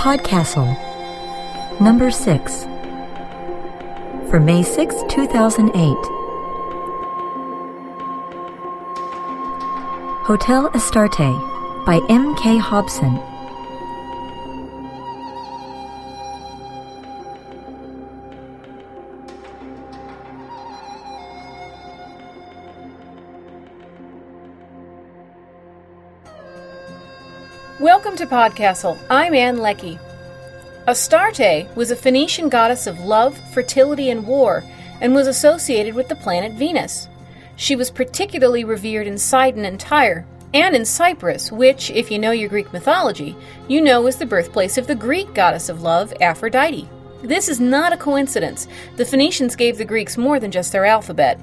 Podcastle, number 6, for May 6, 2008. Hotel Astarte by M. K. Hobson. Podcastle. I'm Ann Leckie. Astarte was a Phoenician goddess of love, fertility, and war, and was associated with the planet Venus. She was particularly revered in Sidon and Tyre, and in Cyprus, which, if you know your Greek mythology, you know is the birthplace of the Greek goddess of love, Aphrodite. This is not a coincidence. The Phoenicians gave the Greeks more than just their alphabet.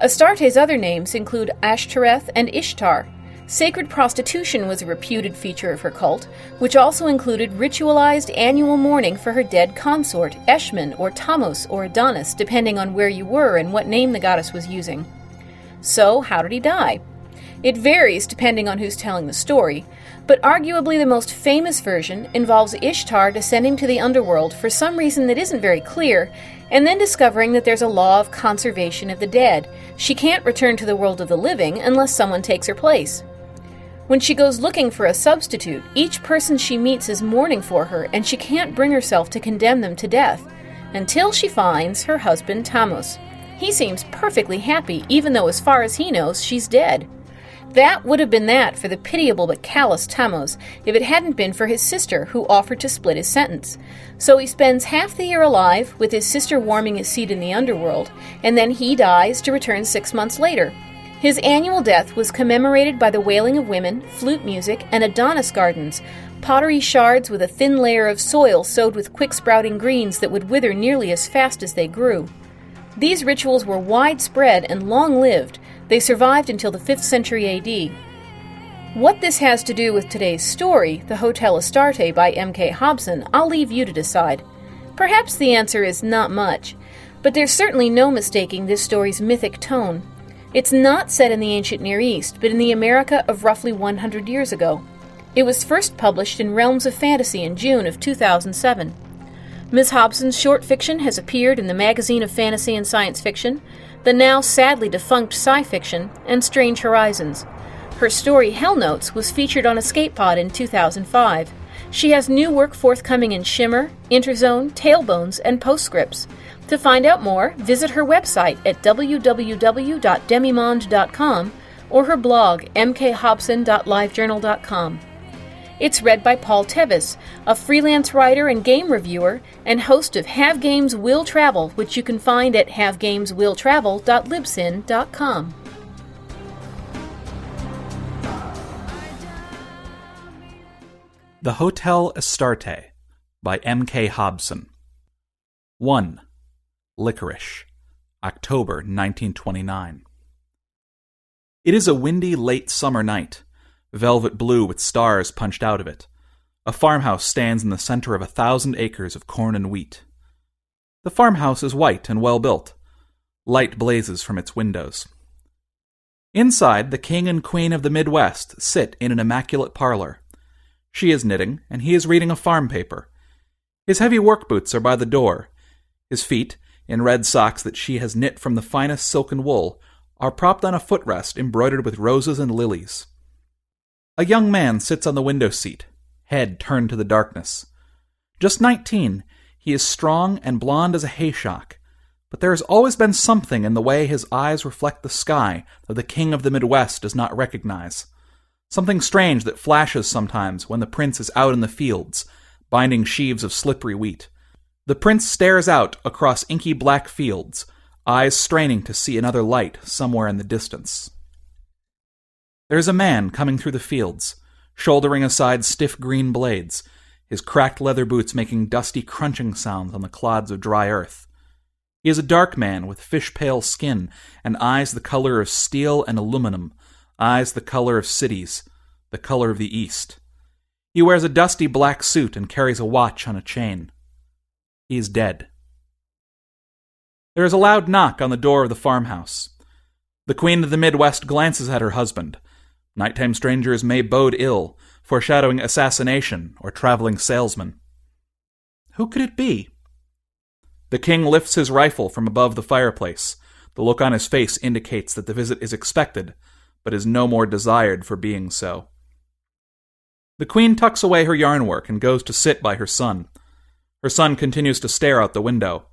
Astarte's other names include Ashtoreth and Ishtar, Sacred prostitution was a reputed feature of her cult, which also included ritualized annual mourning for her dead consort, Eshmun or Tammuz or Adonis, depending on where you were and what name the goddess was using. So, how did he die? It varies depending on who's telling the story, but arguably the most famous version involves Ishtar descending to the underworld for some reason that isn't very clear, and then discovering that there's a law of conservation of the dead. She can't return to the world of the living unless someone takes her place. When she goes looking for a substitute, each person she meets is mourning for her, and she can't bring herself to condemn them to death until she finds her husband Tammuz. He seems perfectly happy, even though, as far as he knows, she's dead. That would have been that for the pitiable but callous Tammuz if it hadn't been for his sister, who offered to split his sentence. So he spends half the year alive, with his sister warming his seat in the underworld, and then he dies to return six months later. His annual death was commemorated by the wailing of women, flute music, and Adonis gardens, pottery shards with a thin layer of soil sowed with quick sprouting greens that would wither nearly as fast as they grew. These rituals were widespread and long lived. They survived until the 5th century AD. What this has to do with today's story, The Hotel Astarte by M.K. Hobson, I'll leave you to decide. Perhaps the answer is not much, but there's certainly no mistaking this story's mythic tone. It's not set in the ancient Near East, but in the America of roughly 100 years ago. It was first published in Realms of Fantasy in June of 2007. Ms. Hobson's short fiction has appeared in the Magazine of Fantasy and Science Fiction, the now sadly defunct Sci Fiction, and Strange Horizons. Her story Hell Notes was featured on Escape Pod in 2005. She has new work forthcoming in Shimmer, Interzone, Talebones, and Postscripts. To find out more, visit her website at www.demimonde.com or her blog mkhobson.livejournal.com. It's read by Paul Tevis, a freelance writer and game reviewer and host of Have Games Will Travel, which you can find at havegameswilltravel.libsyn.com. The Hotel Astarte by M. K. Hobson. 1. Licorice, October 1929. It is a windy late summer night, velvet blue with stars punched out of it. A farmhouse stands in the center of a thousand acres of corn and wheat. The farmhouse is white and well built. Light blazes from its windows. Inside, the king and queen of the Midwest sit in an immaculate parlor. She is knitting, and he is reading a farm paper. His heavy work boots are by the door. His feet, in red socks that she has knit from the finest silken wool, are propped on a footrest embroidered with roses and lilies. A young man sits on the window seat, head turned to the darkness. Just nineteen, he is strong and blond as a hayshock, but there has always been something in the way his eyes reflect the sky that the king of the Midwest does not recognize. Something strange that flashes sometimes when the prince is out in the fields, binding sheaves of slippery wheat. The prince stares out across inky black fields, eyes straining to see another light somewhere in the distance. There is a man coming through the fields, shouldering aside stiff green blades, his cracked leather boots making dusty crunching sounds on the clods of dry earth. He is a dark man with fish pale skin and eyes the color of steel and aluminum, eyes the color of cities, the color of the East. He wears a dusty black suit and carries a watch on a chain. He is dead. There is a loud knock on the door of the farmhouse. The Queen of the Midwest glances at her husband. Nighttime strangers may bode ill, foreshadowing assassination or traveling salesman. Who could it be? The king lifts his rifle from above the fireplace. The look on his face indicates that the visit is expected, but is no more desired for being so. The queen tucks away her yarn work and goes to sit by her son. Her son continues to stare out the window.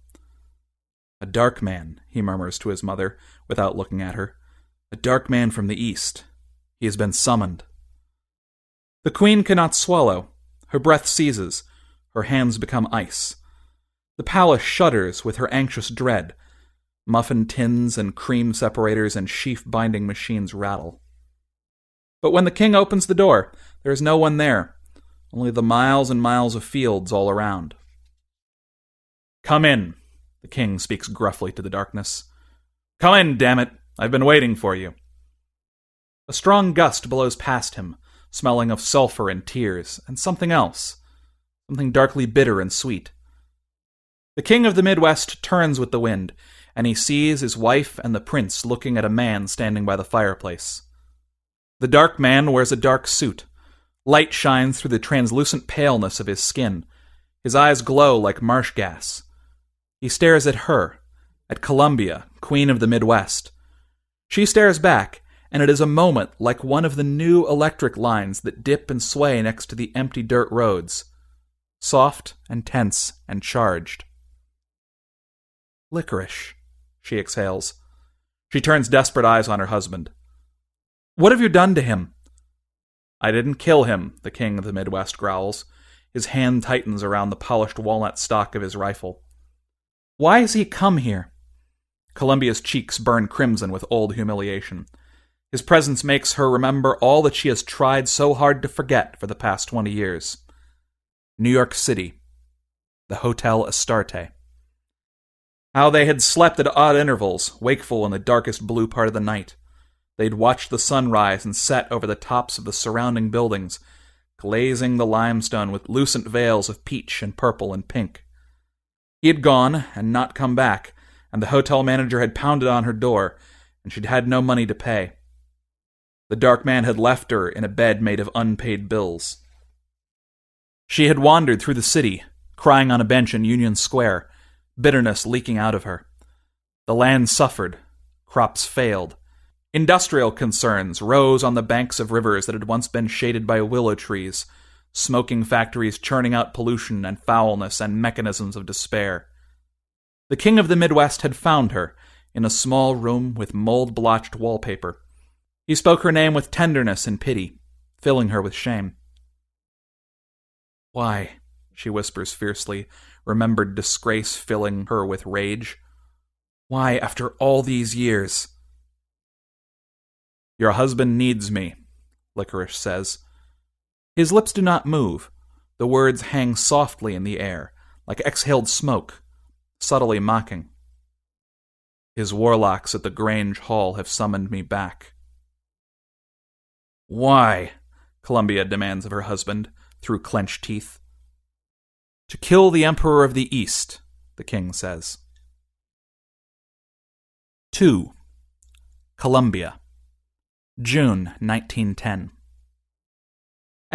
A dark man, he murmurs to his mother, without looking at her. A dark man from the east. He has been summoned. The queen cannot swallow. Her breath seizes. Her hands become ice. The palace shudders with her anxious dread. Muffin tins and cream separators and sheaf binding machines rattle. But when the king opens the door, there is no one there, only the miles and miles of fields all around. Come in, the king speaks gruffly to the darkness. Come in, damn it! I've been waiting for you. A strong gust blows past him, smelling of sulphur and tears, and something else, something darkly bitter and sweet. The king of the Midwest turns with the wind, and he sees his wife and the prince looking at a man standing by the fireplace. The dark man wears a dark suit. Light shines through the translucent paleness of his skin. His eyes glow like marsh gas. He stares at her, at Columbia, Queen of the Midwest. She stares back, and it is a moment like one of the new electric lines that dip and sway next to the empty dirt roads. Soft and tense and charged. Licorice, she exhales. She turns desperate eyes on her husband. What have you done to him? I didn't kill him, the king of the Midwest growls. His hand tightens around the polished walnut stock of his rifle. Why has he come here? Columbia's cheeks burn crimson with old humiliation. His presence makes her remember all that she has tried so hard to forget for the past twenty years. New York City. The Hotel Astarte. How they had slept at odd intervals, wakeful in the darkest blue part of the night. They'd watched the sun rise and set over the tops of the surrounding buildings, glazing the limestone with lucent veils of peach and purple and pink. He had gone and not come back, and the hotel manager had pounded on her door, and she'd had no money to pay. The dark man had left her in a bed made of unpaid bills. She had wandered through the city, crying on a bench in Union Square, bitterness leaking out of her. The land suffered, crops failed. Industrial concerns rose on the banks of rivers that had once been shaded by willow trees, smoking factories churning out pollution and foulness and mechanisms of despair. The king of the Midwest had found her in a small room with mold blotched wallpaper. He spoke her name with tenderness and pity, filling her with shame. Why, she whispers fiercely, remembered disgrace filling her with rage. Why, after all these years? Your husband needs me, Licorice says, his lips do not move. The words hang softly in the air, like exhaled smoke, subtly mocking. His warlocks at the Grange Hall have summoned me back. Why? Columbia demands of her husband, through clenched teeth. To kill the Emperor of the East, the king says. 2. Columbia. June 1910.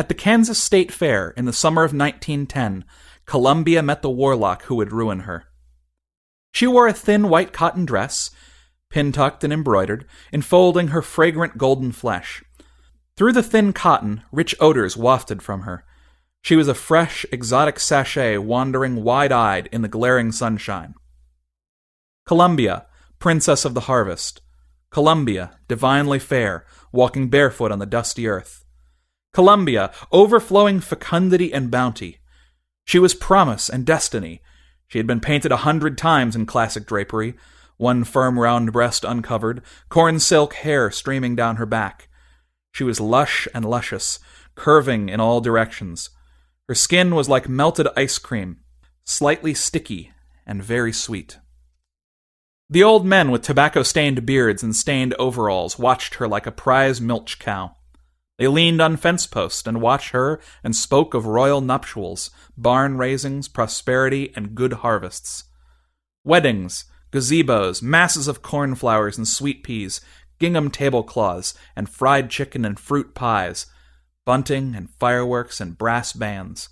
At the Kansas State Fair in the summer of 1910, Columbia met the warlock who would ruin her. She wore a thin white cotton dress, pin tucked and embroidered, enfolding her fragrant golden flesh. Through the thin cotton, rich odors wafted from her. She was a fresh, exotic sachet wandering wide eyed in the glaring sunshine. Columbia, princess of the harvest. Columbia, divinely fair, walking barefoot on the dusty earth. Columbia, overflowing fecundity and bounty. She was promise and destiny. She had been painted a hundred times in classic drapery, one firm round breast uncovered, corn silk hair streaming down her back. She was lush and luscious, curving in all directions. Her skin was like melted ice cream, slightly sticky and very sweet. The old men with tobacco stained beards and stained overalls watched her like a prize milch cow. They leaned on fence posts and watched her and spoke of royal nuptials, barn raisings, prosperity, and good harvests. Weddings, gazebos, masses of cornflowers and sweet peas, gingham tablecloths, and fried chicken and fruit pies, bunting and fireworks and brass bands.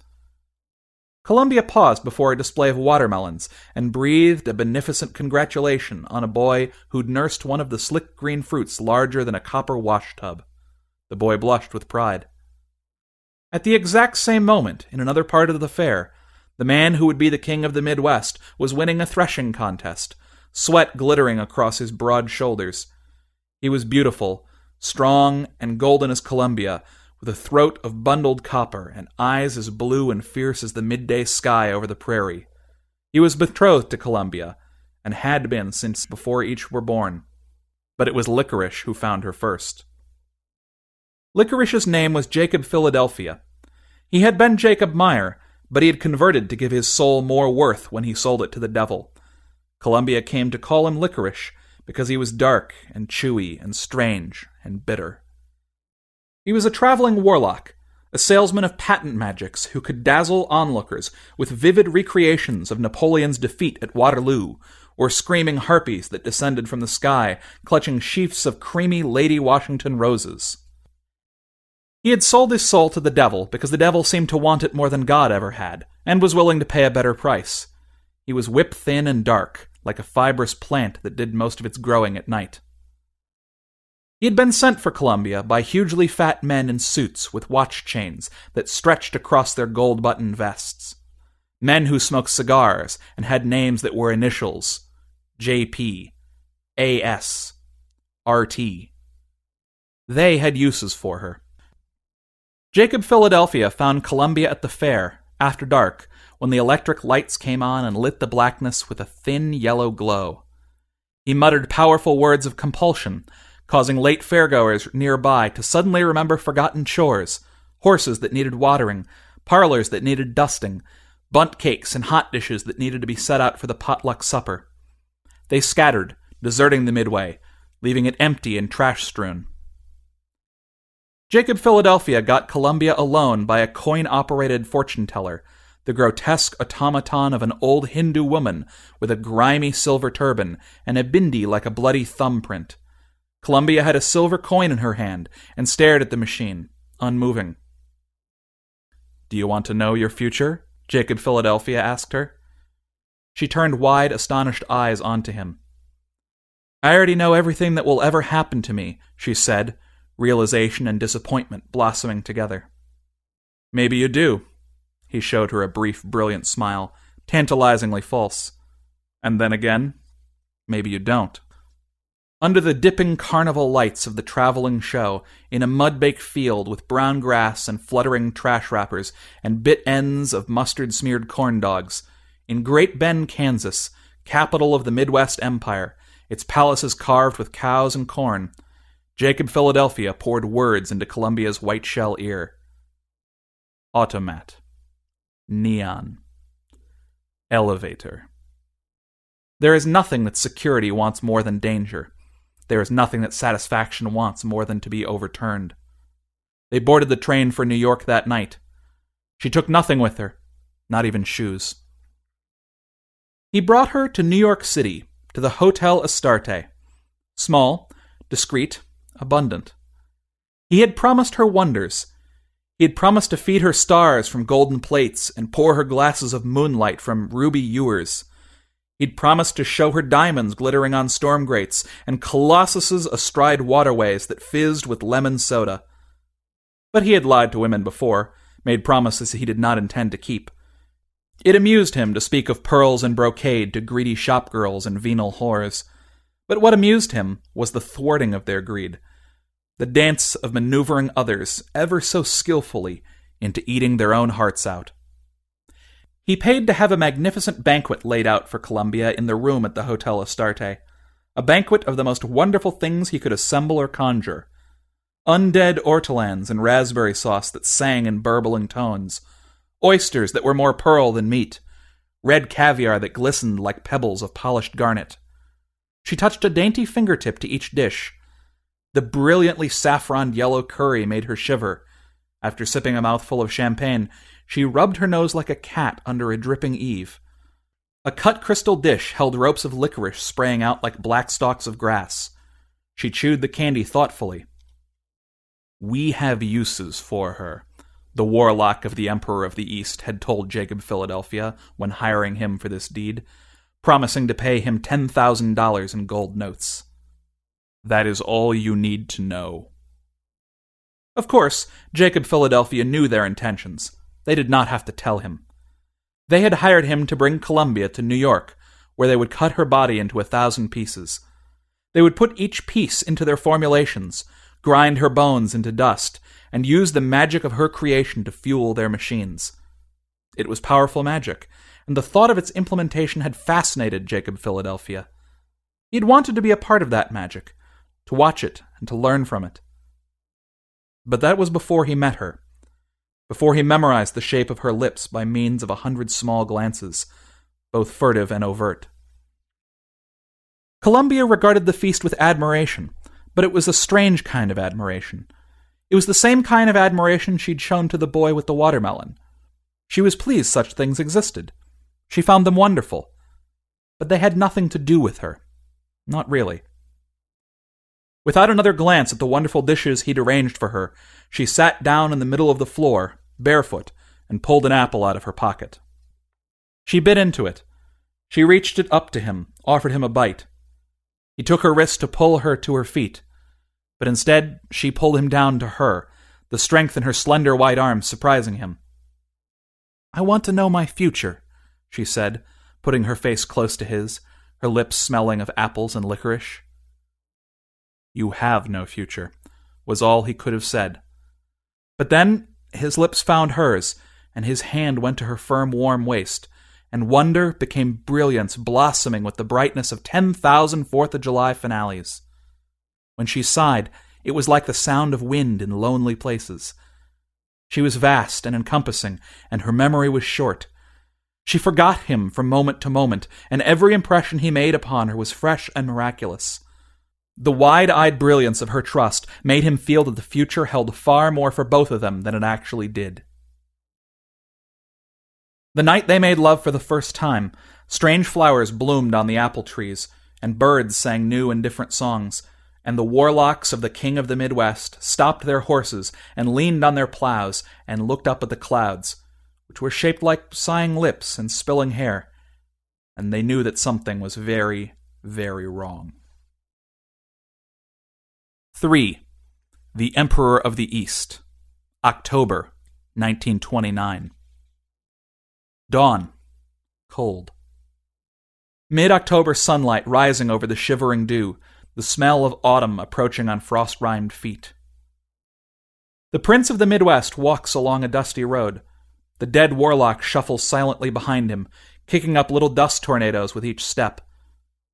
Columbia paused before a display of watermelons and breathed a beneficent congratulation on a boy who'd nursed one of the slick green fruits larger than a copper washtub. The boy blushed with pride. At the exact same moment, in another part of the fair, the man who would be the king of the Midwest was winning a threshing contest, sweat glittering across his broad shoulders. He was beautiful, strong and golden as Columbia, with a throat of bundled copper and eyes as blue and fierce as the midday sky over the prairie. He was betrothed to Columbia, and had been since before each were born. But it was Licorice who found her first. Licorice's name was Jacob Philadelphia. He had been Jacob Meyer, but he had converted to give his soul more worth when he sold it to the devil. Columbia came to call him Licorice because he was dark and chewy and strange and bitter. He was a traveling warlock, a salesman of patent magics who could dazzle onlookers with vivid recreations of Napoleon's defeat at Waterloo, or screaming harpies that descended from the sky, clutching sheafs of creamy Lady Washington roses. He had sold his soul to the devil because the devil seemed to want it more than God ever had, and was willing to pay a better price. He was whip thin and dark, like a fibrous plant that did most of its growing at night. He had been sent for Columbia by hugely fat men in suits with watch chains that stretched across their gold buttoned vests. Men who smoked cigars and had names that were initials JP, AS, RT. They had uses for her. Jacob Philadelphia found Columbia at the fair, after dark, when the electric lights came on and lit the blackness with a thin yellow glow. He muttered powerful words of compulsion, causing late fairgoers nearby to suddenly remember forgotten chores horses that needed watering, parlors that needed dusting, Bundt cakes and hot dishes that needed to be set out for the potluck supper. They scattered, deserting the midway, leaving it empty and trash strewn. Jacob Philadelphia got Columbia alone by a coin operated fortune teller, the grotesque automaton of an old Hindu woman with a grimy silver turban and a bindi like a bloody thumbprint. Columbia had a silver coin in her hand and stared at the machine, unmoving. Do you want to know your future? Jacob Philadelphia asked her. She turned wide, astonished eyes onto him. I already know everything that will ever happen to me, she said, realization and disappointment blossoming together. Maybe you do. He showed her a brief, brilliant smile, tantalizingly false. And then again, maybe you don't. Under the dipping carnival lights of the traveling show, in a mud-baked field with brown grass and fluttering trash wrappers and bit ends of mustard-smeared corn dogs, in Great Bend, Kansas, capital of the Midwest Empire, its palaces carved with cows and corn, Jacob Philadelphia poured words into Columbia's white shell ear. Automat. Neon. Elevator. There is nothing that security wants more than danger. There is nothing that satisfaction wants more than to be overturned. They boarded the train for New York that night. She took nothing with her, not even shoes. He brought her to New York City, to the Hotel Astarte. Small, discreet, abundant. He had promised her wonders. He had promised to feed her stars from golden plates and pour her glasses of moonlight from ruby ewers. He'd promised to show her diamonds glittering on storm grates and colossuses astride waterways that fizzed with lemon soda. But he had lied to women before, made promises he did not intend to keep. It amused him to speak of pearls and brocade to greedy shopgirls and venal whores. But what amused him was the thwarting of their greed, the dance of maneuvering others ever so skillfully into eating their own hearts out. He paid to have a magnificent banquet laid out for Columbia in the room at the Hotel Astarte, a banquet of the most wonderful things he could assemble or conjure. Undead ortolans and raspberry sauce that sang in burbling tones, oysters that were more pearl than meat, red caviar that glistened like pebbles of polished garnet. She touched a dainty fingertip to each dish, the brilliantly saffron yellow curry made her shiver. After sipping a mouthful of champagne, she rubbed her nose like a cat under a dripping eave. A cut crystal dish held ropes of licorice spraying out like black stalks of grass. She chewed the candy thoughtfully. We have uses for her, the warlock of the Emperor of the East had told Jacob Philadelphia when hiring him for this deed, promising to pay him $10,000 in gold notes. That is all you need to know. Of course, Jacob Philadelphia knew their intentions. They did not have to tell him. They had hired him to bring Columbia to New York, where they would cut her body into a thousand pieces. They would put each piece into their formulations, grind her bones into dust, and use the magic of her creation to fuel their machines. It was powerful magic, and the thought of its implementation had fascinated Jacob Philadelphia. He had wanted to be a part of that magic, to watch it and to learn from it. But that was before he met her, before he memorized the shape of her lips by means of a hundred small glances, both furtive and overt. Columbia regarded the feast with admiration, but it was a strange kind of admiration. It was the same kind of admiration she'd shown to the boy with the watermelon. She was pleased such things existed. She found them wonderful. But they had nothing to do with her. Not really. Without another glance at the wonderful dishes he'd arranged for her, she sat down in the middle of the floor, barefoot, and pulled an apple out of her pocket. She bit into it. She reached it up to him, offered him a bite. He took her wrist to pull her to her feet, but instead she pulled him down to her, the strength in her slender white arms surprising him. I want to know my future, she said, putting her face close to his, her lips smelling of apples and licorice. You have no future, was all he could have said. But then his lips found hers, and his hand went to her firm, warm waist, and wonder became brilliance blossoming with the brightness of ten thousand Fourth of July finales. When she sighed, it was like the sound of wind in lonely places. She was vast and encompassing, and her memory was short. She forgot him from moment to moment, and every impression he made upon her was fresh and miraculous. The wide eyed brilliance of her trust made him feel that the future held far more for both of them than it actually did. The night they made love for the first time, strange flowers bloomed on the apple trees, and birds sang new and different songs, and the warlocks of the king of the Midwest stopped their horses and leaned on their plows and looked up at the clouds, which were shaped like sighing lips and spilling hair, and they knew that something was very, very wrong. 3. The Emperor of the East, October 1929. Dawn. Cold. Mid October sunlight rising over the shivering dew the smell of autumn approaching on frost rimed feet. The Prince of the Midwest walks along a dusty road. The dead warlock shuffles silently behind him, kicking up little dust tornadoes with each step.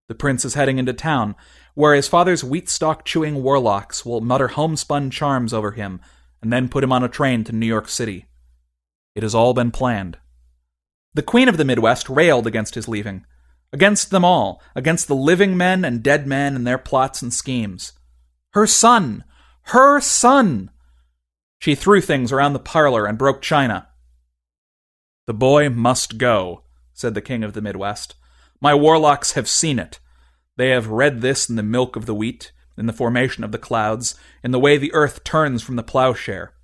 The prince is heading into town, where his father's wheat stalk chewing warlocks will mutter homespun charms over him and then put him on a train to New York City. It has all been planned. The Queen of the Midwest railed against his leaving against them all, against the living men and dead men and their plots and schemes. Her son! Her son! She threw things around the parlor and broke china. The boy must go, said the king of the Midwest. My warlocks have seen it. They have read this in the milk of the wheat, in the formation of the clouds, in the way the earth turns from the plowshare.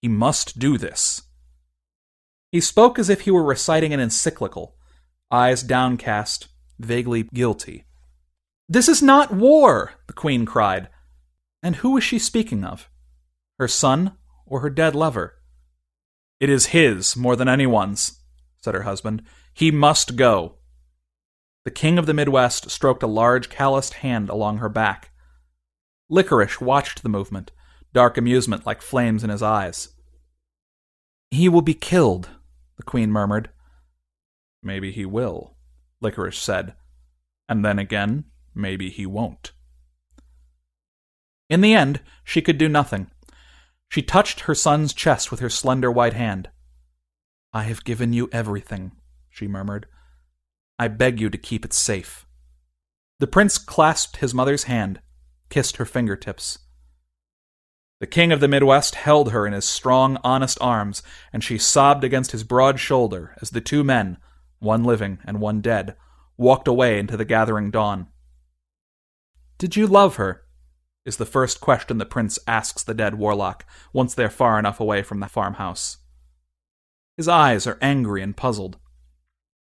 He must do this. He spoke as if he were reciting an encyclical, eyes downcast, vaguely guilty. This is not war, the queen cried. And who was she speaking of? Her son or her dead lover? It is his more than anyone's, said her husband. He must go. The king of the Midwest stroked a large calloused hand along her back. Licorice watched the movement, dark amusement like flames in his eyes. He will be killed, the queen murmured. Maybe he will, Licorice said. And then again, maybe he won't. In the end, she could do nothing. She touched her son's chest with her slender white hand. I have given you everything, she murmured. I beg you to keep it safe. The prince clasped his mother's hand, kissed her fingertips. The king of the Midwest held her in his strong, honest arms, and she sobbed against his broad shoulder as the two men, one living and one dead, walked away into the gathering dawn. Did you love her? is the first question the prince asks the dead warlock once they're far enough away from the farmhouse. His eyes are angry and puzzled.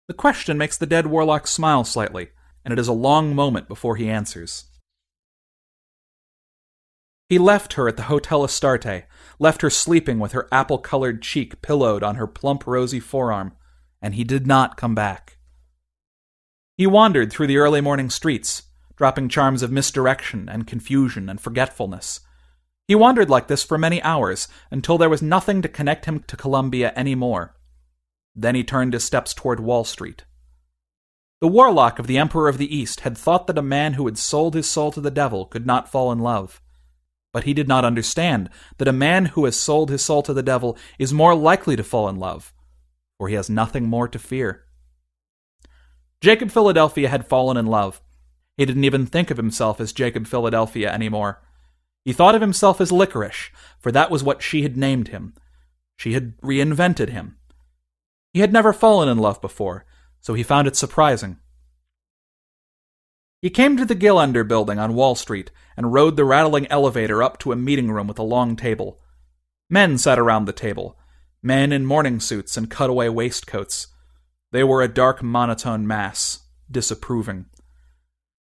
The question makes the dead warlock smile slightly, and it is a long moment before he answers. He left her at the Hotel Astarte, left her sleeping with her apple colored cheek pillowed on her plump rosy forearm, and he did not come back. He wandered through the early morning streets, dropping charms of misdirection and confusion and forgetfulness. He wandered like this for many hours until there was nothing to connect him to Columbia any more. Then he turned his steps toward Wall Street. The warlock of the Emperor of the East had thought that a man who had sold his soul to the devil could not fall in love. But he did not understand that a man who has sold his soul to the devil is more likely to fall in love, for he has nothing more to fear. Jacob Philadelphia had fallen in love. He didn't even think of himself as Jacob Philadelphia anymore. He thought of himself as Licorice, for that was what she had named him. She had reinvented him. He had never fallen in love before, so he found it surprising. He came to the Gillender building on Wall Street and rode the rattling elevator up to a meeting room with a long table. Men sat around the table, men in morning suits and cutaway waistcoats. They were a dark, monotone mass, disapproving.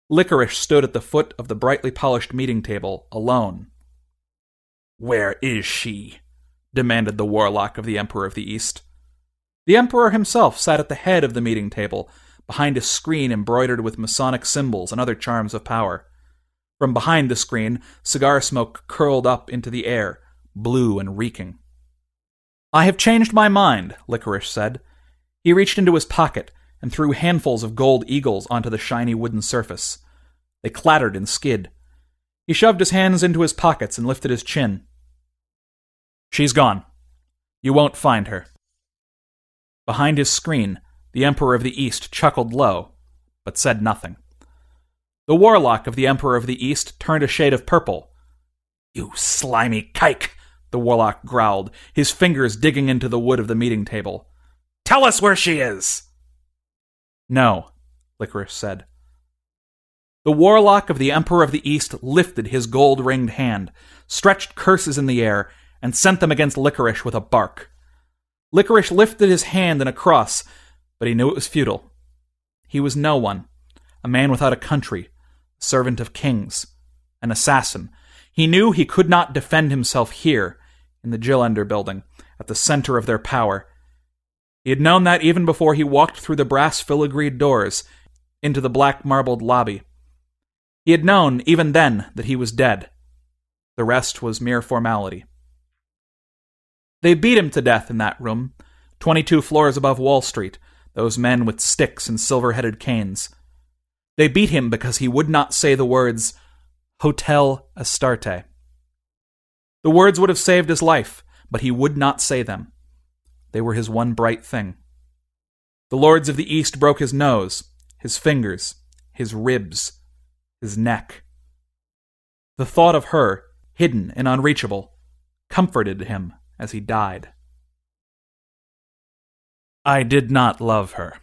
Licorice stood at the foot of the brightly polished meeting table, alone. Where is she? demanded the warlock of the Emperor of the East. The Emperor himself sat at the head of the meeting table, behind a screen embroidered with Masonic symbols and other charms of power. From behind the screen, cigar smoke curled up into the air, blue and reeking. I have changed my mind, Licorice said. He reached into his pocket and threw handfuls of gold eagles onto the shiny wooden surface. They clattered and skid. He shoved his hands into his pockets and lifted his chin. She's gone. You won't find her. Behind his screen, the Emperor of the East chuckled low, but said nothing. The warlock of the Emperor of the East turned a shade of purple. You slimy kike! the warlock growled, his fingers digging into the wood of the meeting table. Tell us where she is! No, Licorice said. The warlock of the Emperor of the East lifted his gold ringed hand, stretched curses in the air, and sent them against Licorice with a bark. Licorice lifted his hand in a cross, but he knew it was futile. He was no one, a man without a country, a servant of kings, an assassin. He knew he could not defend himself here, in the Gillender building, at the center of their power. He had known that even before he walked through the brass filigreed doors into the black marbled lobby. He had known, even then, that he was dead. The rest was mere formality. They beat him to death in that room, twenty two floors above Wall Street, those men with sticks and silver headed canes. They beat him because he would not say the words, Hotel Astarte. The words would have saved his life, but he would not say them. They were his one bright thing. The lords of the East broke his nose, his fingers, his ribs, his neck. The thought of her, hidden and unreachable, comforted him as he died. I did not love her,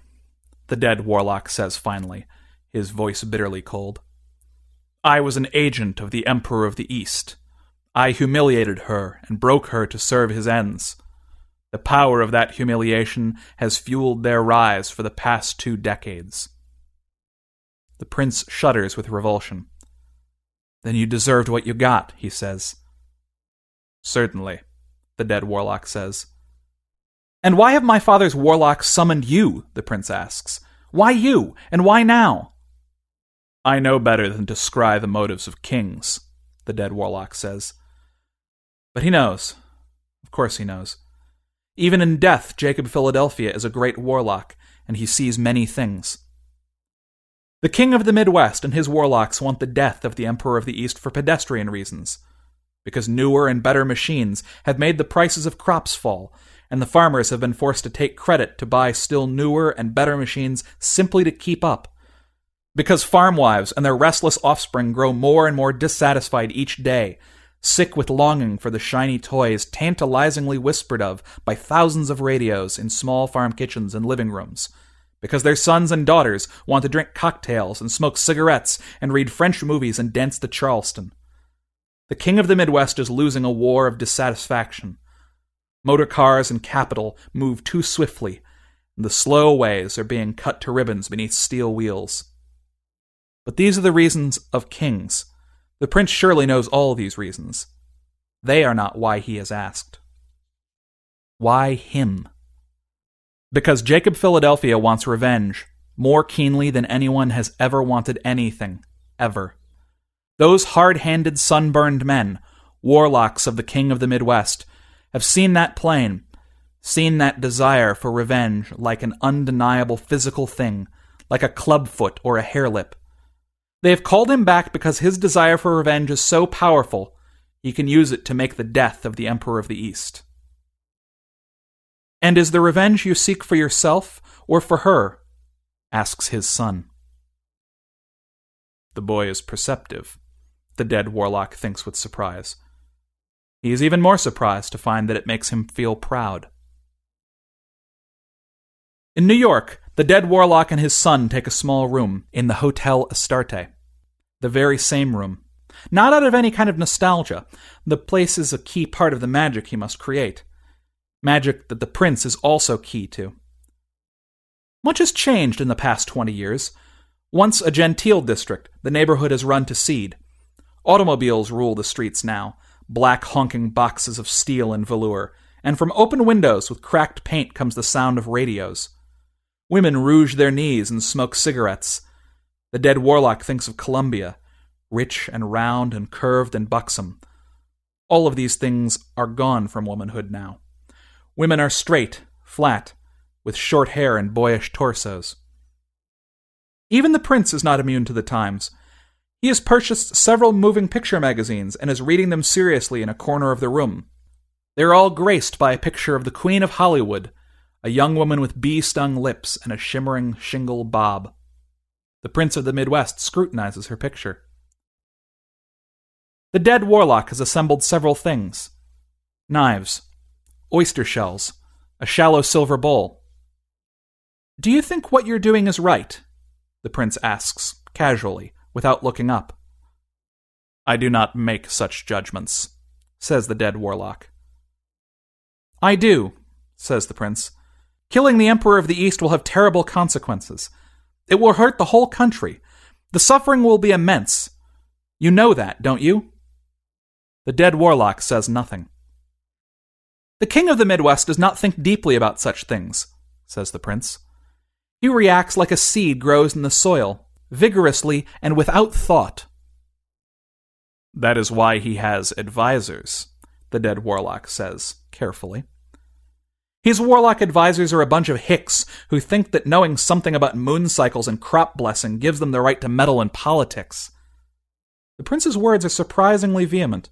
the dead warlock says finally, his voice bitterly cold. I was an agent of the Emperor of the East. I humiliated her and broke her to serve his ends. The power of that humiliation has fueled their rise for the past two decades. The prince shudders with revulsion. Then you deserved what you got, he says. Certainly, the dead warlock says. And why have my father's warlocks summoned you? the prince asks. Why you, and why now? I know better than to scry the motives of kings, the dead warlock says. But he knows. Of course he knows. Even in death, Jacob Philadelphia is a great warlock, and he sees many things. The king of the Midwest and his warlocks want the death of the Emperor of the East for pedestrian reasons. Because newer and better machines have made the prices of crops fall, and the farmers have been forced to take credit to buy still newer and better machines simply to keep up. Because farm wives and their restless offspring grow more and more dissatisfied each day, sick with longing for the shiny toys tantalizingly whispered of by thousands of radios in small farm kitchens and living rooms. Because their sons and daughters want to drink cocktails and smoke cigarettes and read French movies and dance to Charleston The king of the Midwest is losing a war of dissatisfaction. Motor cars and capital move too swiftly, and the slow ways are being cut to ribbons beneath steel wheels. But these are the reasons of kings. The prince surely knows all these reasons. They are not why he is asked. Why him? Because Jacob Philadelphia wants revenge more keenly than anyone has ever wanted anything, ever. Those hard handed, sunburned men, warlocks of the King of the Midwest, have seen that plain, seen that desire for revenge like an undeniable physical thing, like a clubfoot or a hairlip. They have called him back because his desire for revenge is so powerful he can use it to make the death of the Emperor of the East. And is the revenge you seek for yourself or for her? asks his son. The boy is perceptive, the dead warlock thinks with surprise. He is even more surprised to find that it makes him feel proud. In New York, the dead warlock and his son take a small room in the Hotel Astarte. The very same room. Not out of any kind of nostalgia. The place is a key part of the magic he must create. Magic that the prince is also key to. Much has changed in the past 20 years. Once a genteel district, the neighborhood has run to seed. Automobiles rule the streets now, black honking boxes of steel and velour, and from open windows with cracked paint comes the sound of radios. Women rouge their knees and smoke cigarettes. The dead warlock thinks of Columbia, rich and round and curved and buxom. All of these things are gone from womanhood now. Women are straight, flat, with short hair and boyish torsos. Even the prince is not immune to the times. He has purchased several moving picture magazines and is reading them seriously in a corner of the room. They are all graced by a picture of the Queen of Hollywood, a young woman with bee stung lips and a shimmering shingle bob. The Prince of the Midwest scrutinizes her picture. The dead warlock has assembled several things knives, oyster shells, a shallow silver bowl, do you think what you're doing is right? The prince asks, casually, without looking up. I do not make such judgments, says the dead warlock. I do, says the prince. Killing the Emperor of the East will have terrible consequences. It will hurt the whole country. The suffering will be immense. You know that, don't you? The dead warlock says nothing. The King of the Midwest does not think deeply about such things, says the prince. He reacts like a seed grows in the soil, vigorously and without thought. That is why he has advisors, the dead warlock says, carefully. His warlock advisors are a bunch of hicks who think that knowing something about moon cycles and crop blessing gives them the right to meddle in politics. The prince's words are surprisingly vehement.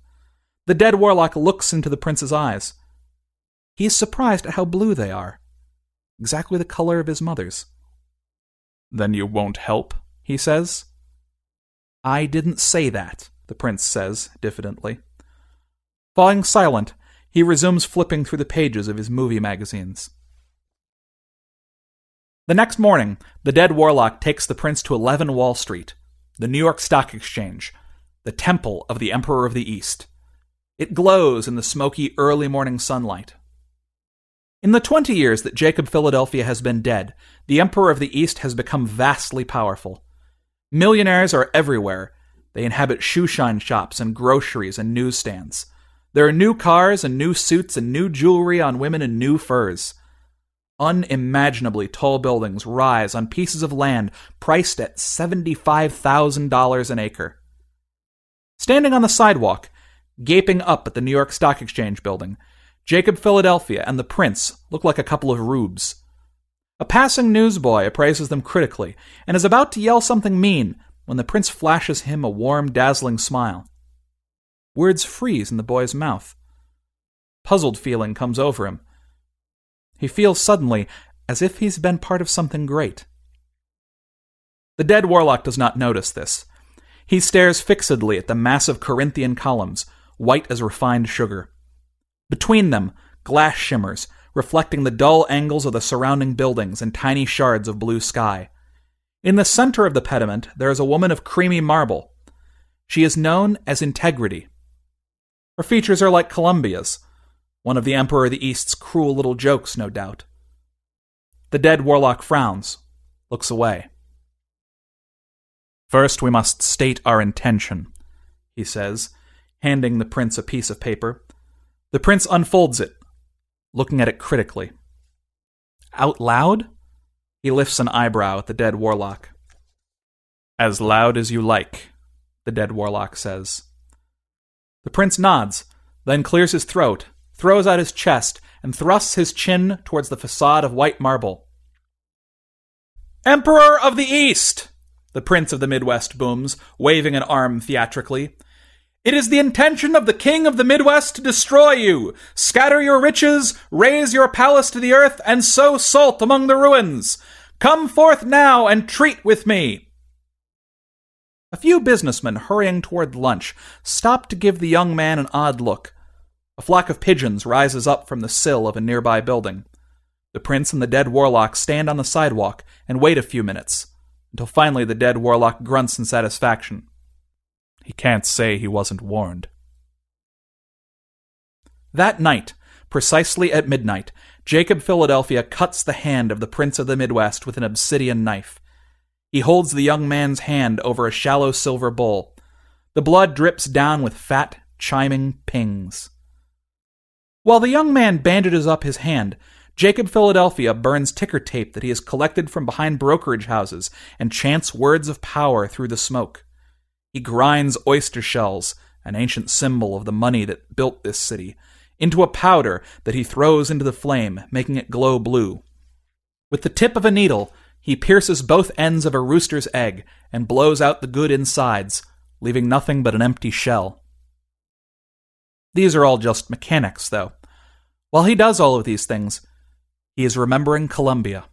The dead warlock looks into the prince's eyes. He is surprised at how blue they are, exactly the color of his mother's. Then you won't help, he says. I didn't say that, the prince says, diffidently. Falling silent, he resumes flipping through the pages of his movie magazines. The next morning, the dead warlock takes the prince to 11 Wall Street, the New York Stock Exchange, the temple of the Emperor of the East. It glows in the smoky early morning sunlight. In the twenty years that Jacob Philadelphia has been dead, the Emperor of the East has become vastly powerful. Millionaires are everywhere. They inhabit shoeshine shops and groceries and newsstands. There are new cars and new suits and new jewelry on women in new furs. Unimaginably tall buildings rise on pieces of land priced at $75,000 an acre. Standing on the sidewalk, gaping up at the New York Stock Exchange building, Jacob Philadelphia and the Prince look like a couple of rubes. A passing newsboy appraises them critically and is about to yell something mean when the Prince flashes him a warm, dazzling smile. Words freeze in the boy's mouth. Puzzled feeling comes over him. He feels suddenly as if he's been part of something great. The dead warlock does not notice this. He stares fixedly at the massive Corinthian columns, white as refined sugar. Between them, glass shimmers, reflecting the dull angles of the surrounding buildings and tiny shards of blue sky. In the center of the pediment, there is a woman of creamy marble. She is known as Integrity, Her features are like Columbia's, one of the Emperor of the East's cruel little jokes, no doubt. The dead warlock frowns, looks away. First, we must state our intention, he says, handing the prince a piece of paper. The prince unfolds it, looking at it critically. Out loud? He lifts an eyebrow at the dead warlock. As loud as you like, the dead warlock says. The prince nods, then clears his throat, throws out his chest, and thrusts his chin towards the facade of white marble. Emperor of the East! The prince of the Midwest booms, waving an arm theatrically. It is the intention of the king of the Midwest to destroy you, scatter your riches, raze your palace to the earth, and sow salt among the ruins. Come forth now and treat with me. A few businessmen hurrying toward lunch stop to give the young man an odd look. A flock of pigeons rises up from the sill of a nearby building. The prince and the dead warlock stand on the sidewalk and wait a few minutes, until finally the dead warlock grunts in satisfaction. He can't say he wasn't warned. That night, precisely at midnight, Jacob Philadelphia cuts the hand of the Prince of the Midwest with an obsidian knife. He holds the young man's hand over a shallow silver bowl. The blood drips down with fat, chiming pings. While the young man bandages up his hand, Jacob Philadelphia burns ticker tape that he has collected from behind brokerage houses and chants words of power through the smoke. He grinds oyster shells, an ancient symbol of the money that built this city, into a powder that he throws into the flame, making it glow blue. With the tip of a needle, he pierces both ends of a rooster's egg and blows out the good insides, leaving nothing but an empty shell. These are all just mechanics, though. While he does all of these things, he is remembering Columbia.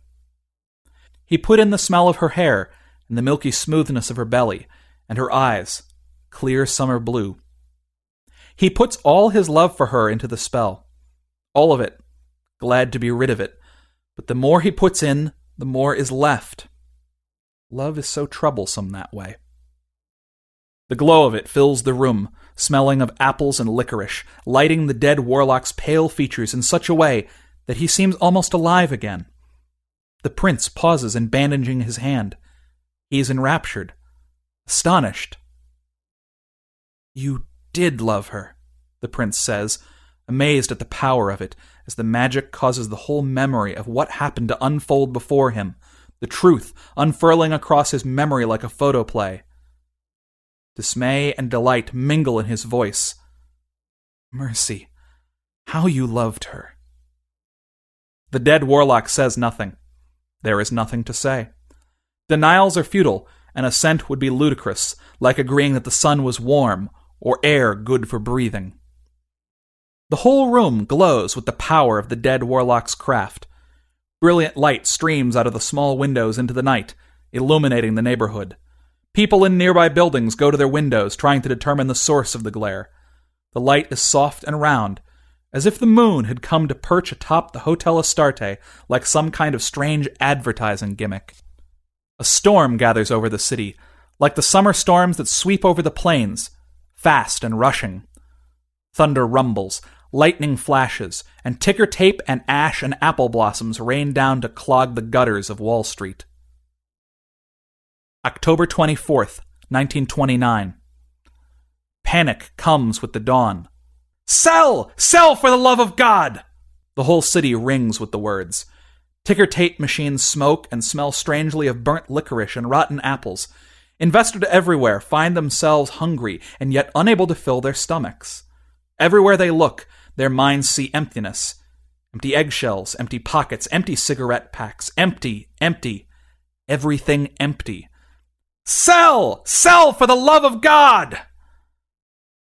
He put in the smell of her hair and the milky smoothness of her belly and her eyes, clear summer blue. He puts all his love for her into the spell. All of it, glad to be rid of it. But the more he puts in, the more is left. Love is so troublesome that way. The glow of it fills the room, smelling of apples and licorice, lighting the dead warlock's pale features in such a way that he seems almost alive again. The prince pauses in bandaging his hand. He is enraptured, astonished. You did love her, the prince says, amazed at the power of it, as the magic causes the whole memory of what happened to unfold before him, the truth unfurling across his memory like a photoplay. Dismay and delight mingle in his voice. Mercy, how you loved her. The dead warlock says nothing. There is nothing to say. Denials are futile, and assent would be ludicrous, like agreeing that the sun was warm or air good for breathing. The whole room glows with the power of the dead warlock's craft. Brilliant light streams out of the small windows into the night, illuminating the neighborhood. People in nearby buildings go to their windows, trying to determine the source of the glare. The light is soft and round, as if the moon had come to perch atop the Hotel Astarte like some kind of strange advertising gimmick. A storm gathers over the city, like the summer storms that sweep over the plains, fast and rushing. Thunder rumbles, lightning flashes, and ticker tape and ash and apple blossoms rain down to clog the gutters of Wall Street. October 24th, 1929. Panic comes with the dawn. Sell! Sell for the love of God! The whole city rings with the words. Ticker tape machines smoke and smell strangely of burnt licorice and rotten apples. Investors everywhere find themselves hungry and yet unable to fill their stomachs. Everywhere they look, their minds see emptiness. Empty eggshells, empty pockets, empty cigarette packs, empty, empty, everything empty. Sell! Sell for the love of God!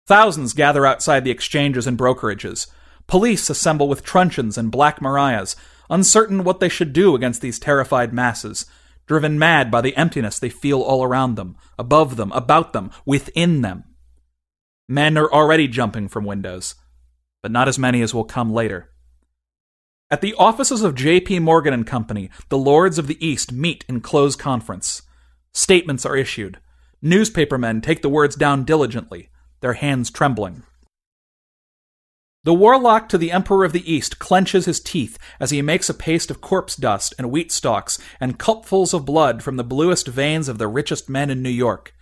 Thousands gather outside the exchanges and brokerages. Police assemble with truncheons and black mariahs, uncertain what they should do against these terrified masses, driven mad by the emptiness they feel all around them, above them, about them, within them. Men are already jumping from windows, but not as many as will come later. At the offices of J.P. Morgan and Company, the lords of the East meet in close conference. Statements are issued. Newspapermen take the words down diligently their hands trembling. The warlock to the Emperor of the East clenches his teeth as he makes a paste of corpse dust and wheat stalks and cupfuls of blood from the bluest veins of the richest men in New York.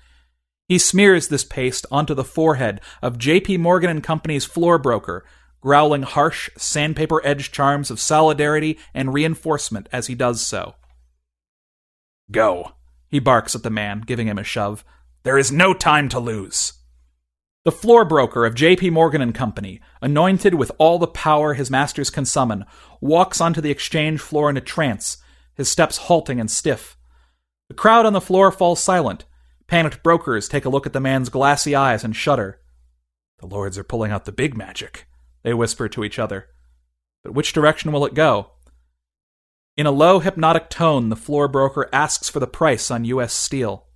He smears this paste onto the forehead of J.P. Morgan and Company's floor broker, growling harsh, sandpaper edged charms of solidarity and reinforcement as he does so. Go, he barks at the man, giving him a shove. There is no time to lose. The floor broker of J.P. Morgan and Company, anointed with all the power his masters can summon, walks onto the exchange floor in a trance, his steps halting and stiff. The crowd on the floor falls silent. Panicked brokers take a look at the man's glassy eyes and shudder. The lords are pulling out the big magic, they whisper to each other. But which direction will it go? In a low, hypnotic tone, the floor broker asks for the price on U.S. steel.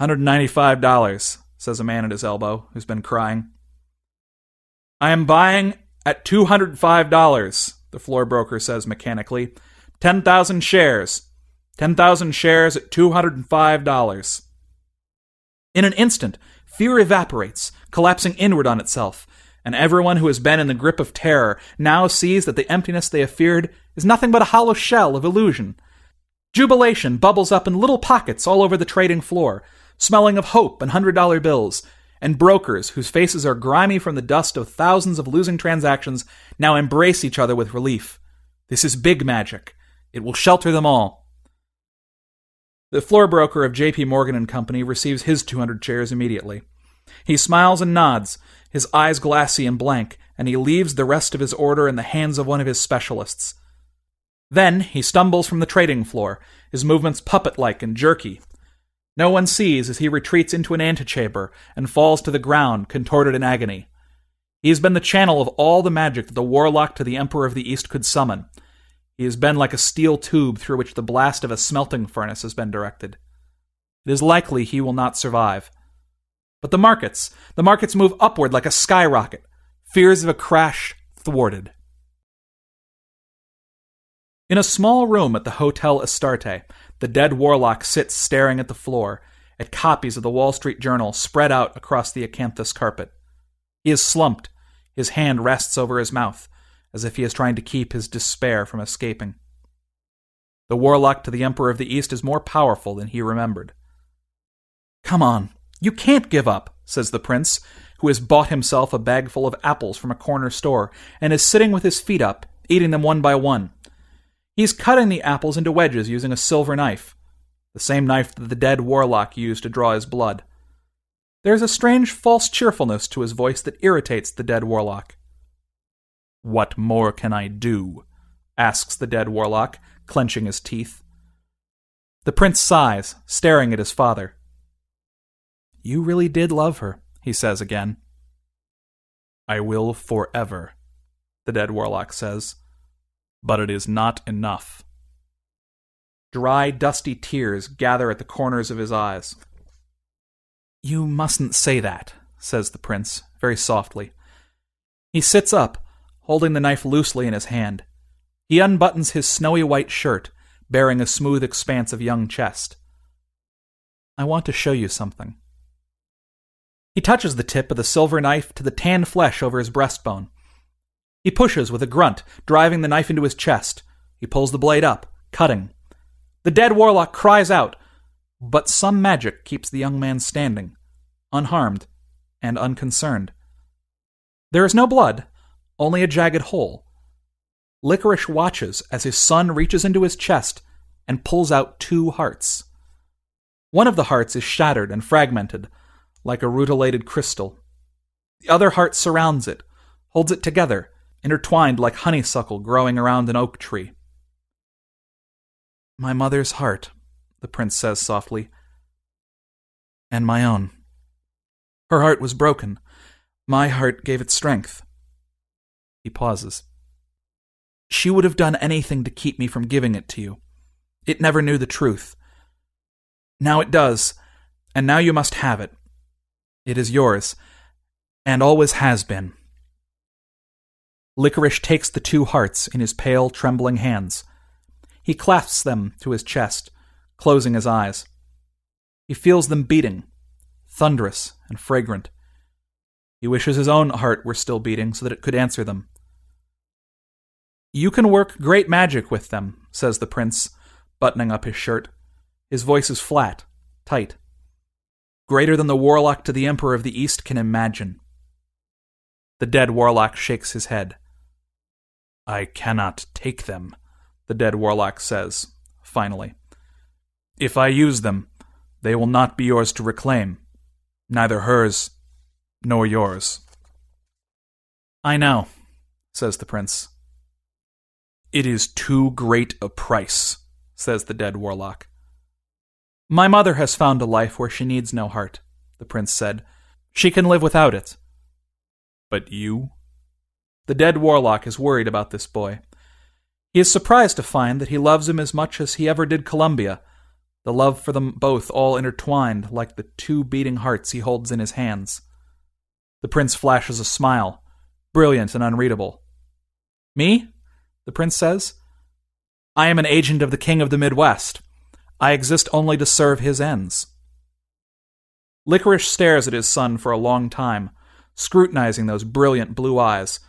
$195, says a man at his elbow who's been crying. I am buying at $205, the floor broker says mechanically. 10,000 shares. 10,000 shares at $205. In an instant, fear evaporates, collapsing inward on itself, and everyone who has been in the grip of terror now sees that the emptiness they have feared is nothing but a hollow shell of illusion. Jubilation bubbles up in little pockets all over the trading floor, smelling of hope and hundred dollar bills, and brokers whose faces are grimy from the dust of thousands of losing transactions now embrace each other with relief. This is big magic. It will shelter them all. The floor broker of J.P. Morgan and Company receives his 200 shares immediately. He smiles and nods, his eyes glassy and blank, and he leaves the rest of his order in the hands of one of his specialists. Then he stumbles from the trading floor, his movements puppet like and jerky. No one sees as he retreats into an antechamber and falls to the ground, contorted in agony. He has been the channel of all the magic that the warlock to the Emperor of the East could summon. He has been like a steel tube through which the blast of a smelting furnace has been directed. It is likely he will not survive. But the markets, the markets move upward like a skyrocket. Fears of a crash thwarted. In a small room at the Hotel Astarte, the dead warlock sits staring at the floor, at copies of the Wall Street Journal spread out across the acanthus carpet. He is slumped. His hand rests over his mouth, as if he is trying to keep his despair from escaping. The warlock to the Emperor of the East is more powerful than he remembered. Come on, you can't give up, says the prince, who has bought himself a bagful of apples from a corner store and is sitting with his feet up, eating them one by one. He's cutting the apples into wedges using a silver knife, the same knife that the dead warlock used to draw his blood. There's a strange false cheerfulness to his voice that irritates the dead warlock. What more can I do? asks the dead warlock, clenching his teeth. The prince sighs, staring at his father. You really did love her, he says again. I will forever, the dead warlock says. But it is not enough. Dry, dusty tears gather at the corners of his eyes. You mustn't say that, says the prince, very softly. He sits up, holding the knife loosely in his hand. He unbuttons his snowy white shirt, bearing a smooth expanse of young chest. I want to show you something. He touches the tip of the silver knife to the tanned flesh over his breastbone. He pushes with a grunt, driving the knife into his chest. He pulls the blade up, cutting. The dead warlock cries out, but some magic keeps the young man standing, unharmed and unconcerned. There is no blood, only a jagged hole. Licorice watches as his son reaches into his chest and pulls out two hearts. One of the hearts is shattered and fragmented, like a rutilated crystal. The other heart surrounds it, holds it together, intertwined like honeysuckle growing around an oak tree. My mother's heart, the prince says softly, and my own. Her heart was broken. My heart gave it strength. He pauses. She would have done anything to keep me from giving it to you. It never knew the truth. Now it does, and now you must have it. It is yours, and always has been. Licorice takes the two hearts in his pale, trembling hands. He clasps them to his chest, closing his eyes. He feels them beating, thunderous and fragrant. He wishes his own heart were still beating so that it could answer them. You can work great magic with them, says the prince, buttoning up his shirt. His voice is flat, tight. Greater than the warlock to the Emperor of the East can imagine. The dead warlock shakes his head. I cannot take them, the dead warlock says, finally. If I use them, they will not be yours to reclaim, neither hers nor yours. I know, says the prince. It is too great a price, says the dead warlock. My mother has found a life where she needs no heart, the prince said. She can live without it. But you? The dead warlock is worried about this boy. He is surprised to find that he loves him as much as he ever did Columbia, the love for them both all intertwined like the two beating hearts he holds in his hands. The prince flashes a smile, brilliant and unreadable. Me? The prince says. I am an agent of the king of the Midwest. I exist only to serve his ends. Licorice stares at his son for a long time, scrutinizing those brilliant blue eyes,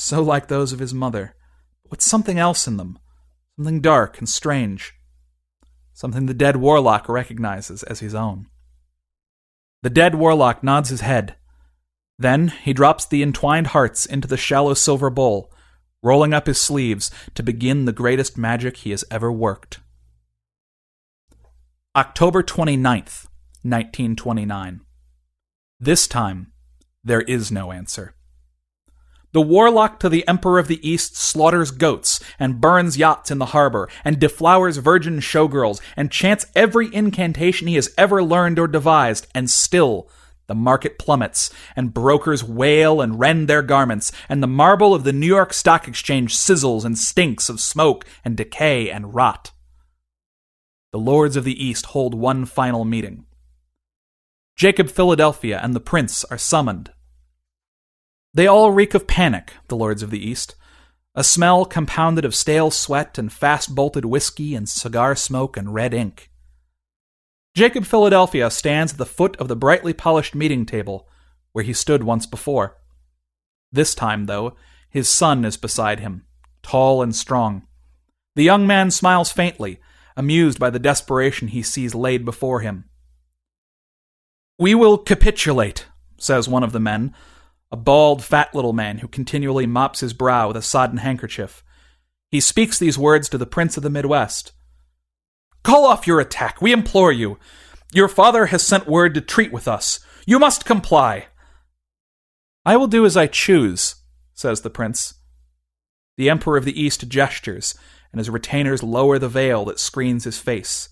so like those of his mother, but with something else in them, something dark and strange, something the dead warlock recognizes as his own. The dead warlock nods his head. Then he drops the entwined hearts into the shallow silver bowl, rolling up his sleeves to begin the greatest magic he has ever worked. October 29th, 1929. This time, there is no answer. The warlock to the Emperor of the East slaughters goats and burns yachts in the harbor and deflowers virgin showgirls and chants every incantation he has ever learned or devised, and still the market plummets, and brokers wail and rend their garments, and the marble of the New York Stock Exchange sizzles and stinks of smoke and decay and rot the lords of the East hold one final meeting. Jacob Philadelphia and the prince are summoned. They all reek of panic, the lords of the East, a smell compounded of stale sweat and fast bolted whiskey and cigar smoke and red ink. Jacob Philadelphia stands at the foot of the brightly polished meeting table, where he stood once before. This time, though, his son is beside him, tall and strong. The young man smiles faintly amused by the desperation he sees laid before him. We will capitulate, says one of the men, a bald, fat little man who continually mops his brow with a sodden handkerchief. He speaks these words to the Prince of the Midwest. Call off your attack, we implore you. Your father has sent word to treat with us. You must comply. I will do as I choose, says the prince. The Emperor of the East gestures, and his retainers lower the veil that screens his face.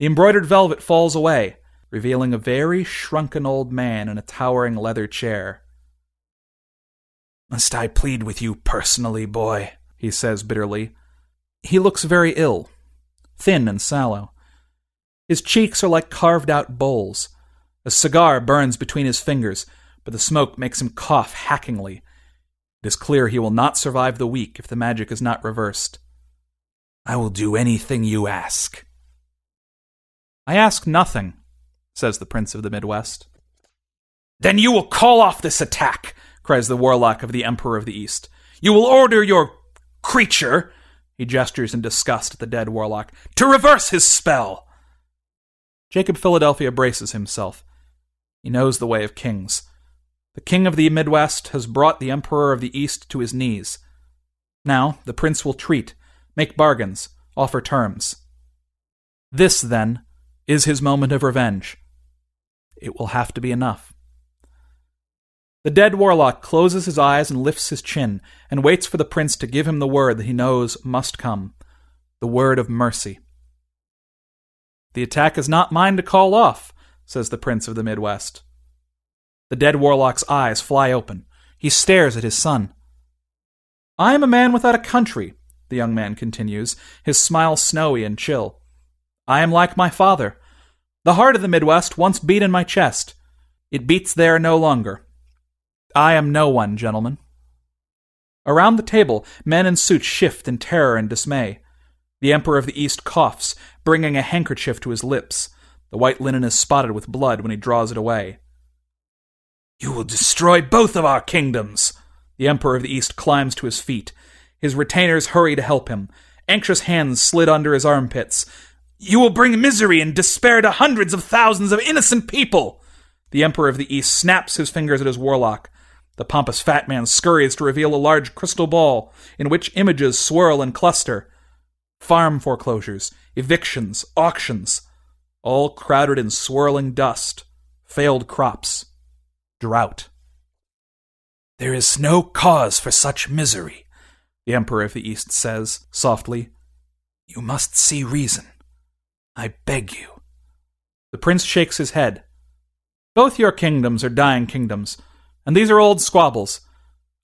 The embroidered velvet falls away, revealing a very shrunken old man in a towering leather chair. Must I plead with you personally, boy? he says bitterly. He looks very ill, thin and sallow. His cheeks are like carved out bowls. A cigar burns between his fingers, but the smoke makes him cough hackingly. It is clear he will not survive the week if the magic is not reversed. I will do anything you ask. I ask nothing, says the Prince of the Midwest. Then you will call off this attack, cries the warlock of the Emperor of the East. You will order your creature, he gestures in disgust at the dead warlock, to reverse his spell. Jacob Philadelphia braces himself. He knows the way of kings. The king of the Midwest has brought the Emperor of the East to his knees. Now the prince will treat, make bargains, offer terms. This, then, is his moment of revenge. It will have to be enough. The dead warlock closes his eyes and lifts his chin, and waits for the prince to give him the word that he knows must come the word of mercy. The attack is not mine to call off, says the prince of the Midwest. The dead warlock's eyes fly open. He stares at his son. I am a man without a country, the young man continues, his smile snowy and chill. I am like my father. The heart of the Midwest once beat in my chest. It beats there no longer. I am no one, gentlemen. Around the table, men in suits shift in terror and dismay. The Emperor of the East coughs, bringing a handkerchief to his lips. The white linen is spotted with blood when he draws it away. You will destroy both of our kingdoms. The Emperor of the East climbs to his feet. His retainers hurry to help him. Anxious hands slid under his armpits. You will bring misery and despair to hundreds of thousands of innocent people. The Emperor of the East snaps his fingers at his warlock. The pompous fat man scurries to reveal a large crystal ball in which images swirl and cluster. Farm foreclosures, evictions, auctions, all crowded in swirling dust, failed crops, drought. There is no cause for such misery, the Emperor of the East says softly. You must see reason. I beg you. The prince shakes his head. Both your kingdoms are dying kingdoms, and these are old squabbles.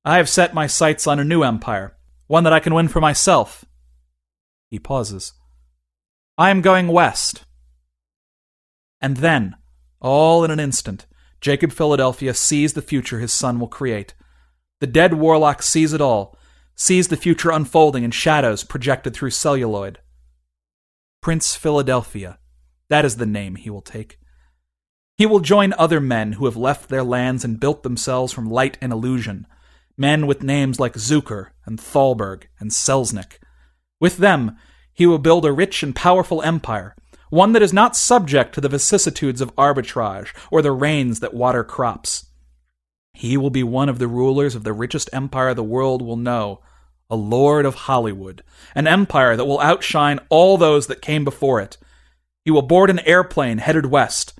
I have set my sights on a new empire, one that I can win for myself. He pauses. I am going west. And then, all in an instant, Jacob Philadelphia sees the future his son will create. The dead warlock sees it all, sees the future unfolding in shadows projected through celluloid. Prince Philadelphia. That is the name he will take. He will join other men who have left their lands and built themselves from light and illusion, men with names like Zukor and Thalberg and Selznick. With them, he will build a rich and powerful empire, one that is not subject to the vicissitudes of arbitrage or the rains that water crops. He will be one of the rulers of the richest empire the world will know, a lord of Hollywood, an empire that will outshine all those that came before it. He will board an airplane headed west,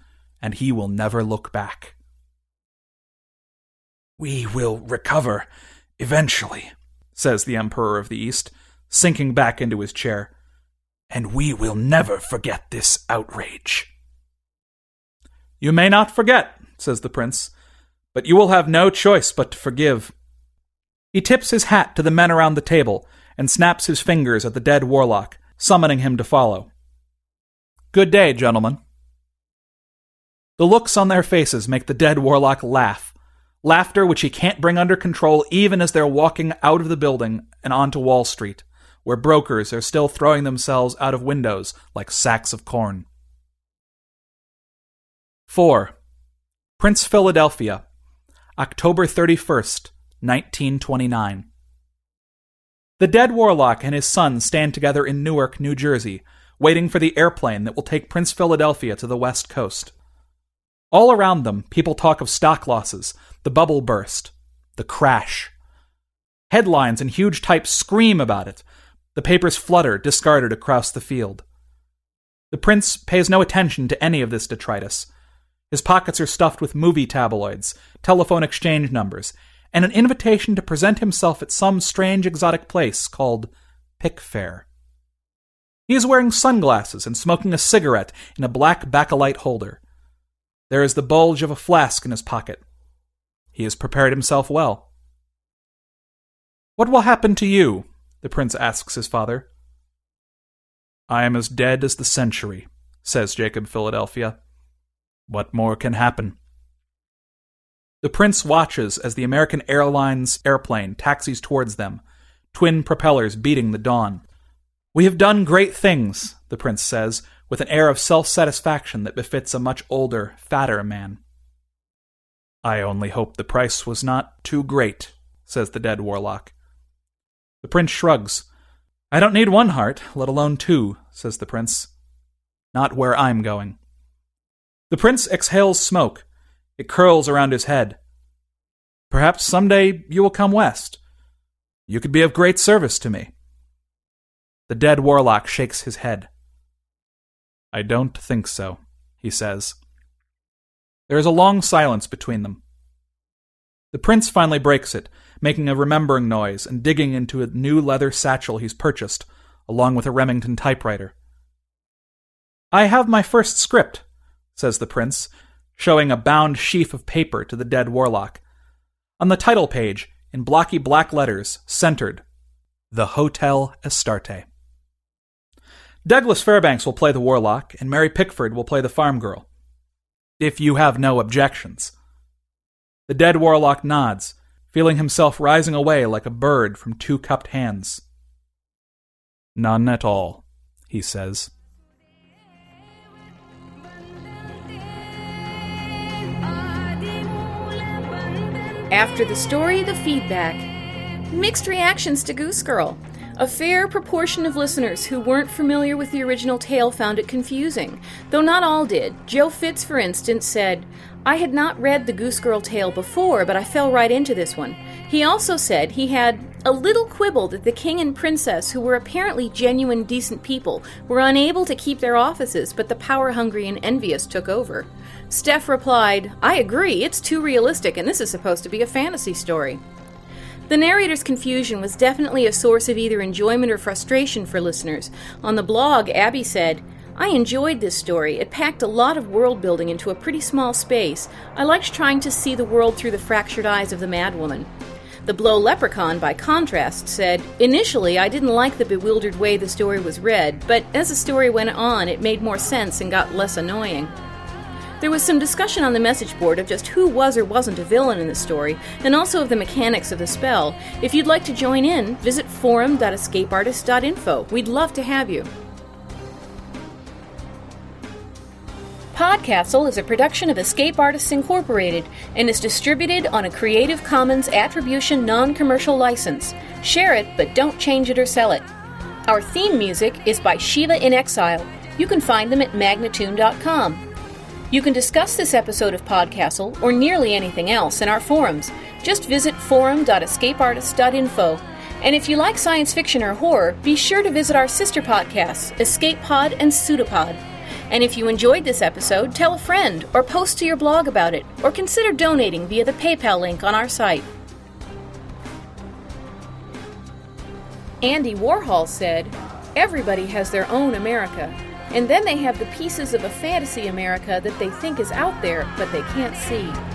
and he will never look back. We will recover eventually, says the Emperor of the East, sinking back into his chair, and we will never forget this outrage. You may not forget, says the prince, but you will have no choice but to forgive. He tips his hat to the men around the table and snaps his fingers at the dead warlock, summoning him to follow. Good day, gentlemen. The looks on their faces make the dead warlock laugh, laughter which he can't bring under control even as they're walking out of the building and onto Wall Street, where brokers are still throwing themselves out of windows like sacks of corn. 4. Prince Philadelphia, October 31st, 1929. The dead warlock and his son stand together in Newark, New Jersey, waiting for the airplane that will take Prince Philadelphia to the West Coast. All around them, people talk of stock losses, the bubble burst, the crash. Headlines in huge type scream about it. The papers flutter, discarded across the field. The prince pays no attention to any of this detritus. His pockets are stuffed with movie tabloids, telephone exchange numbers, and an invitation to present himself at some strange exotic place called Pickfair. He is wearing sunglasses and smoking a cigarette in a black bakelite holder. There is the bulge of a flask in his pocket. He has prepared himself well. What will happen to you? the prince asks his father. I am as dead as the century, says Jacob Philadelphia. What more can happen? The prince watches as the American Airlines airplane taxis towards them, twin propellers beating the dawn. We have done great things, the prince says, with an air of self satisfaction that befits a much older, fatter man. I only hope the price was not too great, says the dead warlock. The prince shrugs. I don't need one heart, let alone two, says the prince. Not where I'm going. The prince exhales smoke, it curls around his head. Perhaps someday you will come west. You could be of great service to me. The dead warlock shakes his head. I don't think so, he says. There is a long silence between them. The prince finally breaks it, making a remembering noise and digging into a new leather satchel he's purchased, along with a Remington typewriter. I have my first script, says the prince, showing a bound sheaf of paper to the dead warlock. On the title page, in blocky black letters, centered, The Hotel Astarte. Douglas Fairbanks will play the warlock, and Mary Pickford will play the farm girl. If you have no objections. The dead warlock nods, feeling himself rising away like a bird from two cupped hands. None at all, he says. After the story, the feedback. Mixed reactions to Goose Girl. A fair proportion of listeners who weren't familiar with the original tale found it confusing, though not all did. Joe Fitz, for instance, said, I had not read the Goose Girl tale before, but I fell right into this one. He also said he had a little quibble that the king and princess, who were apparently genuine, decent people, were unable to keep their offices, but the power hungry and envious took over. Steph replied, I agree, it's too realistic, and this is supposed to be a fantasy story. The narrator's confusion was definitely a source of either enjoyment or frustration for listeners. On the blog, Abby said, I enjoyed this story. It packed a lot of world building into a pretty small space. I liked trying to see the world through the fractured eyes of the madwoman. The Blow Leprechaun, by contrast, said, Initially, I didn't like the bewildered way the story was read, but as the story went on, it made more sense and got less annoying. There was some discussion on the message board of just who was or wasn't a villain in the story, and also of the mechanics of the spell. If you'd like to join in, visit forum.escapeartist.info. We'd love to have you. Podcastle is a production of Escape Artists Incorporated and is distributed on a Creative Commons Attribution Non Commercial License. Share it, but don't change it or sell it. Our theme music is by Shiva in Exile. You can find them at magnatune.com. You can discuss this episode of Podcastle or nearly anything else in our forums. Just visit forum.escapeartist.info. And if you like science fiction or horror, be sure to visit our sister podcasts, Escape Pod and Pseudopod. And if you enjoyed this episode, tell a friend or post to your blog about it, or consider donating via the PayPal link on our site. Andy Warhol said, Everybody has their own America. And then they have the pieces of a fantasy America that they think is out there, but they can't see.